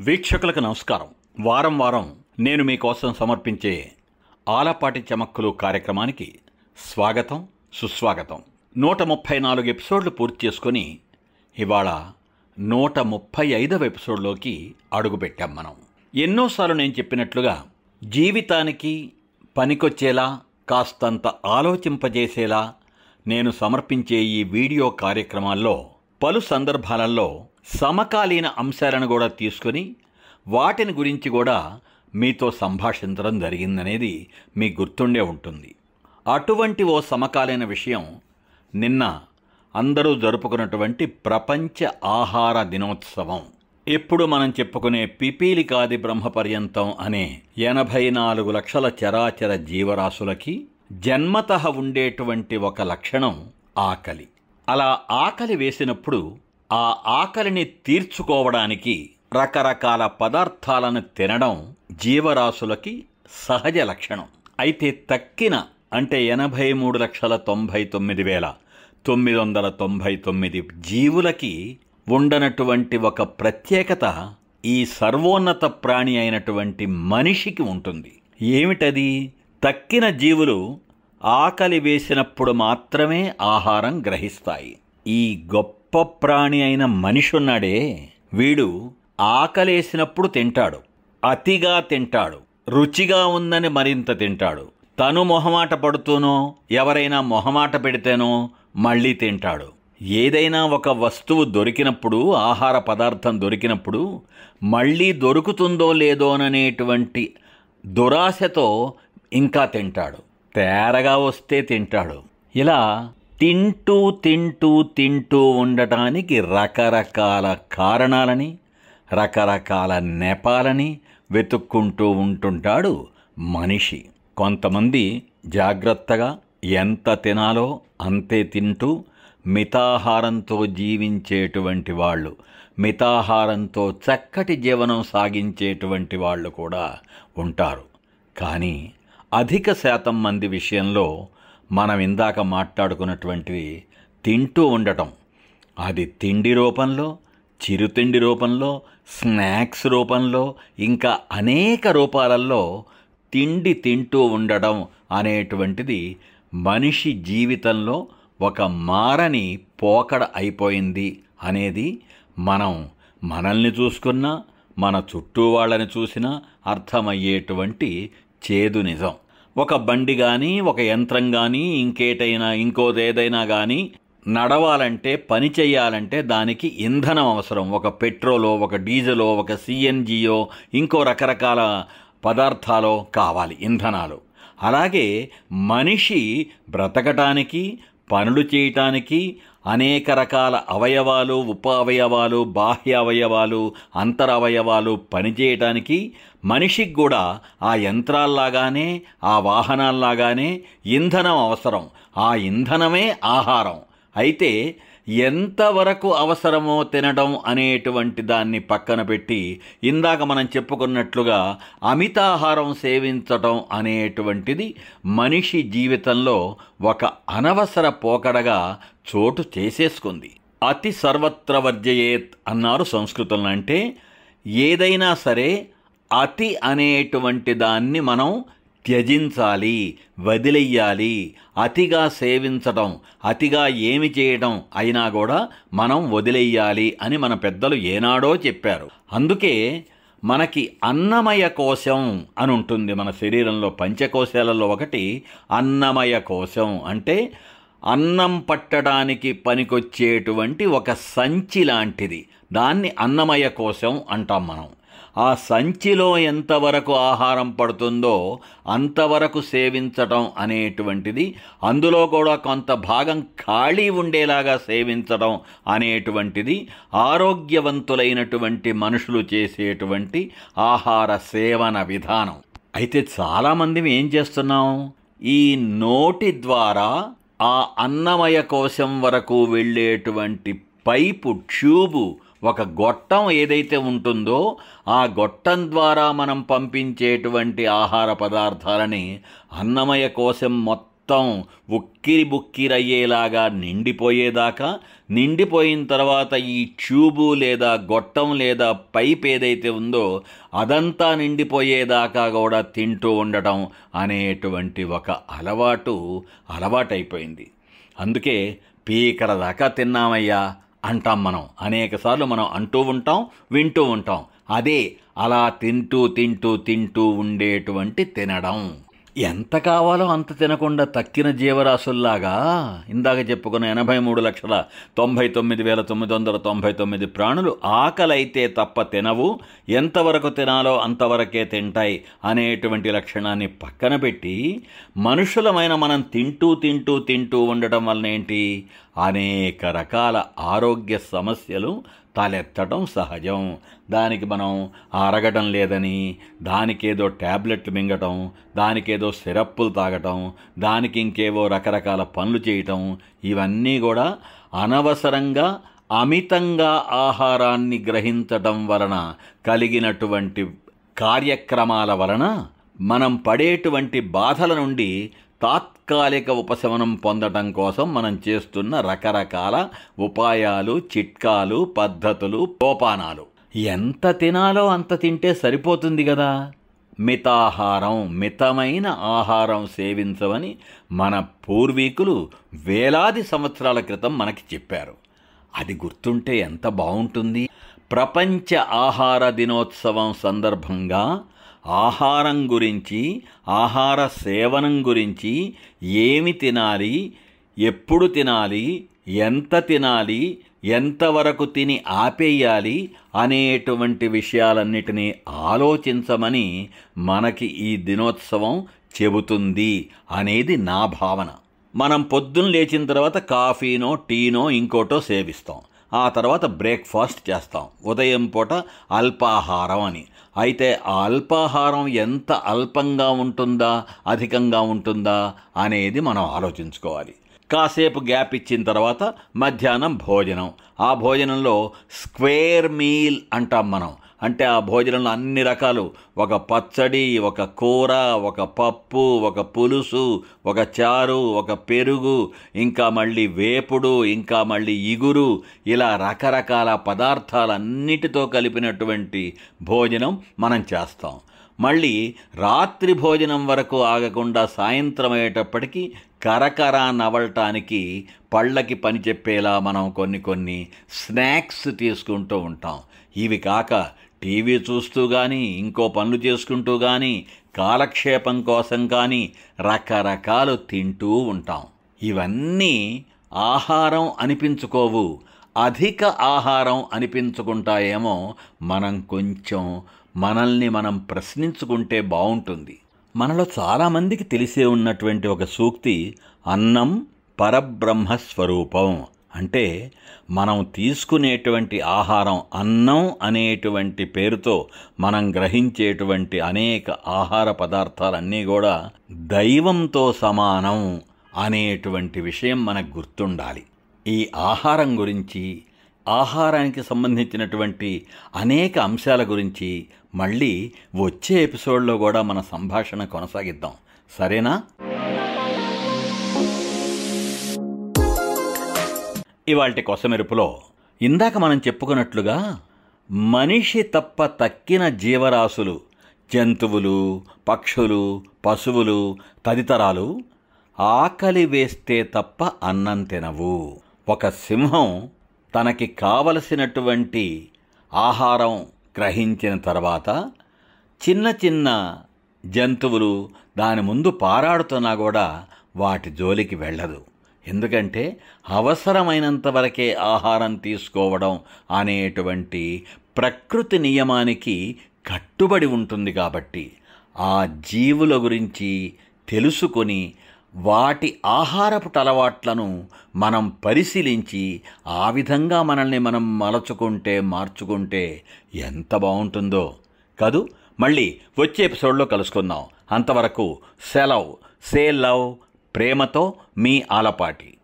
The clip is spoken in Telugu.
వీక్షకులకు నమస్కారం. వారం వారం నేను మీకోసం సమర్పించే ఆలపాటి చమక్కులు కార్యక్రమానికి స్వాగతం సుస్వాగతం. నూట ముప్పై నాలుగు ఎపిసోడ్లు పూర్తి చేసుకొని ఇవాళ నూట ముప్పై ఐదవ ఎపిసోడ్లోకి అడుగుపెట్టాం మనం. ఎన్నోసార్లు నేను చెప్పినట్లుగా జీవితానికి పనికొచ్చేలా కాస్తంత ఆలోచింపజేసేలా నేను సమర్పించే ఈ వీడియో కార్యక్రమాల్లో పలు సందర్భాలలో సమకాలీన అంశాలను కూడా తీసుకొని వాటిని గురించి కూడా మీతో సంభాషించడం జరిగిందనేది మీ గుర్తుండే ఉంటుంది. అటువంటి ఓ సమకాలీన విషయం నిన్న అందరూ జరుపుకున్నటువంటి ప్రపంచ ఆహార దినోత్సవం. ఎప్పుడు మనం చెప్పుకునే పిపీలికాది బ్రహ్మపర్యంతం అనే ఎనభై నాలుగు లక్షల చరాచర జీవరాశులకి జన్మత ఉండేటువంటి ఒక లక్షణం ఆకలి. అలా ఆకలి వేసినప్పుడు ఆ ఆకలిని తీర్చుకోవడానికి రకరకాల పదార్థాలను తినడం జీవరాశులకి సహజ లక్షణం. అయితే తక్కిన అంటే ఎనభై మూడు లక్షల తొంభై తొమ్మిది వేల తొమ్మిది వందల తొంభై తొమ్మిది జీవులకి ఉండనటువంటి ఒక ప్రత్యేకత ఈ సర్వోన్నత ప్రాణి అయినటువంటి మనిషికి ఉంటుంది. ఏమిటది? తక్కిన జీవులు ఆకలి వేసినప్పుడు మాత్రమే ఆహారం గ్రహిస్తాయి. ఈ గొప్ప ప్రాణి అయిన మనిషి ఉన్నాడే వీడు ఆకలేసినప్పుడు తింటాడు. అతిగా తింటాడు. రుచిగా ఉందని మరింత తింటాడు. తను మొహమాట పడుతూనో ఎవరైనా మొహమాట పెడితేనో మళ్ళీ తింటాడు. ఏదైనా ఒక వస్తువు దొరికినప్పుడు ఆహార పదార్థం దొరికినప్పుడు మళ్ళీ దొరుకుతుందో లేదోననేటువంటి దురాశతో ఇంకా తింటాడు. తేరగా వస్తే తింటాడు. ఇలా తింటూ తింటూ తింటూ ఉండటానికి రకరకాల కారణాలని రకరకాల నెపాలని వెతుక్కుంటూ ఉంటుంటాడు మనిషి. కొంతమంది జాగ్రత్తగా ఎంత తినాలో అంతే తింటూ మితాహారంతో జీవించేటువంటి వాళ్ళు మితాహారంతో చక్కటి జీవనం సాగించేటువంటి వాళ్ళు కూడా ఉంటారు. కానీ అధిక శాతం మంది విషయంలో మనం ఇందాక మాట్లాడుకున్నటువంటివి తింటూ ఉండటం. అది తిండి రూపంలో చిరుతిండి రూపంలో స్నాక్స్ రూపంలో ఇంకా అనేక రూపాలలో తిండి తింటూ ఉండడం అనేటువంటిది మనిషి జీవితంలో ఒక మారని పోకడ అయిపోయింది అనేది మనం మనల్ని చూసుకున్నా మన చుట్టూ వాళ్ళని చూసినా అర్థమయ్యేటువంటి చేదు నిజం. ఒక బండి కానీ ఒక యంత్రం కానీ ఇంకేటైనా ఇంకోదేదైనా కానీ నడవాలంటే పని చేయాలంటే దానికి ఇంధనం అవసరం. ఒక పెట్రోలో ఒక డీజిలో ఒక సిఎన్జియో ఇంకో రకరకాల పదార్థాలు కావాలి ఇంధనాలు. అలాగే మనిషి బ్రతకటానికి పనులు చేయటానికి అనేక రకాల అవయవాలు ఉప అవయవాలు బాహ్య అవయవాలు అంతరవయవాలు పనిచేయటానికి మనిషికి కూడా ఆ యంత్రాల్లాగానే ఆ వాహనాల్లాగానే ఇంధనం అవసరం. ఆ ఇంధనమే ఆహారం. అయితే ఎంతవరకు అవసరమో తినడం అనేటువంటి దాన్ని పక్కన పెట్టి ఇందాక మనం చెప్పుకున్నట్లుగా అమితాహారం సేవించటం అనేటువంటిది మనిషి జీవితంలో ఒక అనవసర పోకడగా చోటు చేసేసుకుంది. అతి సర్వత్ర వర్జయేత్ అన్నారు సంస్కృతంలో అంటే ఏదైనా సరే అతి అనేటువంటి దాన్ని మనం త్యజించాలి వదిలెయ్యాలి అతిగా సేవించటం అతిగా ఏమి చేయడం అయినా కూడా మనం వదిలెయ్యాలి అని మన పెద్దలు ఏనాడో చెప్పారు. అందుకే మనకి అన్నమయ కోశం అని ఉంటుంది మన శరీరంలో పంచకోశాలలో ఒకటి అన్నమయ కోశం అంటే అన్నం పట్టడానికి పనికొచ్చేటువంటి ఒక సంచి లాంటిది. దాన్ని అన్నమయ కోశం అంటాం మనం. ఆ సంచిలో ఎంతవరకు ఆహారం పడుతుందో అంతవరకు సేవించటం అనేటువంటిది అందులో కూడా కొంత భాగం ఖాళీ ఉండేలాగా సేవించడం అనేటువంటిది ఆరోగ్యవంతులైనటువంటి మనుషులు చేసేటువంటి ఆహార సేవన విధానం. అయితే చాలామంది ఏం చేస్తున్నాం? ఈ నోటి ద్వారా ఆ అన్నమయ కోశం వరకు వెళ్ళేటువంటి పైపు ట్యూబు ఒక గొట్టం ఏదైతే ఉంటుందో ఆ గొట్టం ద్వారా మనం పంపించేటువంటి ఆహార పదార్థాలని అన్నమయ కోసం మొత్తం మొత్తం ఉక్కిరి బుక్కిరయ్యేలాగా నిండిపోయేదాకా నిండిపోయిన తర్వాత ఈ ట్యూబు లేదా గొట్టం లేదా పైప్ ఏదైతే ఉందో అదంతా నిండిపోయేదాకా కూడా తింటూ ఉండటం అనేటువంటి ఒక అలవాటు అలవాటైపోయింది. అందుకే పీకర దాకా తిన్నామయ్యా. అంటాం మనం. అనేకసార్లు మనం అంటూ ఉంటాం వింటూ ఉంటాం. అదే అలా తింటూ తింటూ తింటూ ఉండేటువంటి తినడం. ఎంత కావాలో అంత తినకుండా తక్కిన జీవరాశుల్లాగా ఇందాక చెప్పుకున్న ఎనభై మూడు లక్షల తొంభై తొమ్మిది వేల తొమ్మిది వందల తొంభై తొమ్మిది ప్రాణులు ఆకలైతే తప్ప తినవు. ఎంతవరకు తినాలో అంతవరకే తింటాయి అనేటువంటి లక్షణాన్ని పక్కన పెట్టి మనుషులమైన మనం తింటూ తింటూ తింటూ ఉండటం వలన ఏంటి? అనేక రకాల ఆరోగ్య సమస్యలు తలెత్తడం సహజం. దానికి మనం అరగడం లేదని దానికేదో ట్యాబ్లెట్లు మింగటం దానికేదో సిరప్పులు తాగటం దానికి ఇంకేవో రకరకాల పనులు చేయటం ఇవన్నీ కూడా అనవసరంగా అమితంగా ఆహారాన్ని గ్రహించటం వలన కలిగినటువంటి కార్యక్రమాల వలన మనం పడేటువంటి బాధల నుండి తాత్ తాత్కాలిక ఉపశమనం పొందటం కోసం మనం చేస్తున్న రకరకాల ఉపాయాలు చిట్కాలు పద్ధతులు పోపానాలు ఎంత తినాలో అంత తింటే సరిపోతుంది కదా. మితాహారం మితమైన ఆహారం సేవించవని మన పూర్వీకులు వేలాది సంవత్సరాల క్రితం మనకి చెప్పారు. అది గుర్తుంటే ఎంత బాగుంటుంది ప్రపంచ ఆహార దినోత్సవం సందర్భంగా ఆహారం గురించి ఆహార సేవనం గురించి ఏమి తినాలి ఎప్పుడు తినాలి ఎంత తినాలి ఎంతవరకు తిని ఆపేయాలి అనేటువంటి విషయాలన్నిటినీ ఆలోచించమని మనకి ఈ దినోత్సవం చెబుతుంది అనేది నా భావన. మనం పొద్దున్న లేచిన తర్వాత కాఫీనో టీనో ఇంకోటో సేవిస్తాం. ఆ తర్వాత బ్రేక్ఫాస్ట్ చేస్తాం. ఉదయం పూట అల్పాహారం అని. అయితే ఆ అల్పాహారం ఎంత అల్పంగా ఉంటుందా అధికంగా ఉంటుందా అనేది మనం ఆలోచించుకోవాలి. కాసేపు గ్యాప్ ఇచ్చిన తర్వాత మధ్యాహ్నం భోజనం. ఆ భోజనంలో స్క్వేర్ మీల్ అంటాం మనం. అంటే ఆ భోజనంలో అన్ని రకాలు. ఒక పచ్చడి ఒక కూర ఒక పప్పు ఒక పులుసు ఒక చారు ఒక పెరుగు ఇంకా మళ్ళీ వేపుడు ఇంకా మళ్ళీ ఇగురు ఇలా రకరకాల పదార్థాలన్నిటితో కలిపినటువంటి భోజనం మనం చేస్తాం. మళ్ళీ రాత్రి భోజనం వరకు ఆగకుండా సాయంత్రం అయ్యేటప్పటికీ కరకర నవలటానికి పళ్ళకి పని చెప్పేలా మనం కొన్ని కొన్ని స్నాక్స్ తీసుకుంటూ ఉంటాం. ఇవి కాక టీవీ చూస్తూ కానీ ఇంకో పనులు చేసుకుంటూ కానీ కాలక్షేపం కోసం కానీ రకరకాలు తింటూ ఉంటాం. ఇవన్నీ ఆహారం అనిపించుకోవు. అధిక ఆహారం అనిపించుకుంటాయేమో మనం కొంచెం మనల్ని మనం ప్రశ్నించుకుంటే బాగుంటుంది మనలో చాలామందికి తెలిసే ఉన్నటువంటి ఒక సూక్తి అన్నం పరబ్రహ్మ స్వరూపం. అంటే మనం తీసుకునేటువంటి ఆహారం అన్నం అనేటువంటి పేరుతో మనం గ్రహించేటువంటి అనేక ఆహార పదార్థాలన్నీ కూడా దైవంతో సమానం అనేటువంటి విషయం మనకు గుర్తుండాలి. ఈ ఆహారం గురించి ఆహారానికి సంబంధించినటువంటి అనేక అంశాల గురించి మళ్ళీ వచ్చే ఎపిసోడ్లో కూడా మన సంభాషణ కొనసాగిద్దాం. సరేనా? ఇవాళ కొసమెరుపులో ఇందాక మనం చెప్పుకున్నట్లుగా మనిషి తప్ప తక్కిన జీవరాశులు జంతువులు పక్షులు పశువులు తదితరాలు ఆకలి వేస్తే తప్ప అన్నం తినవు. ఒక సింహం తనకి కావలసినటువంటి ఆహారం గ్రహించిన తర్వాత చిన్న చిన్న జంతువులు దాని ముందు పారాడుతున్నా కూడా వాటి జోలికి వెళ్ళదు. ఎందుకంటే అవసరమైనంత వరకే ఆహారం తీసుకోవడం అనేటువంటి ప్రకృతి నియమానికి కట్టుబడి ఉంటుంది కాబట్టి ఆ జీవుల గురించి తెలుసుకొని వాటి ఆహారపు అలవాట్లను మనం పరిశీలించి ఆ విధంగా మనల్ని మనం మలచుకుంటే మార్చుకుంటే ఎంత బాగుంటుందో కదూ? మళ్ళీ వచ్చే ఎపిసోడ్లో కలుసుకుందాం. అంతవరకు సెలవ్. Say love. ప్రేమతో మీ ఆలపాటి.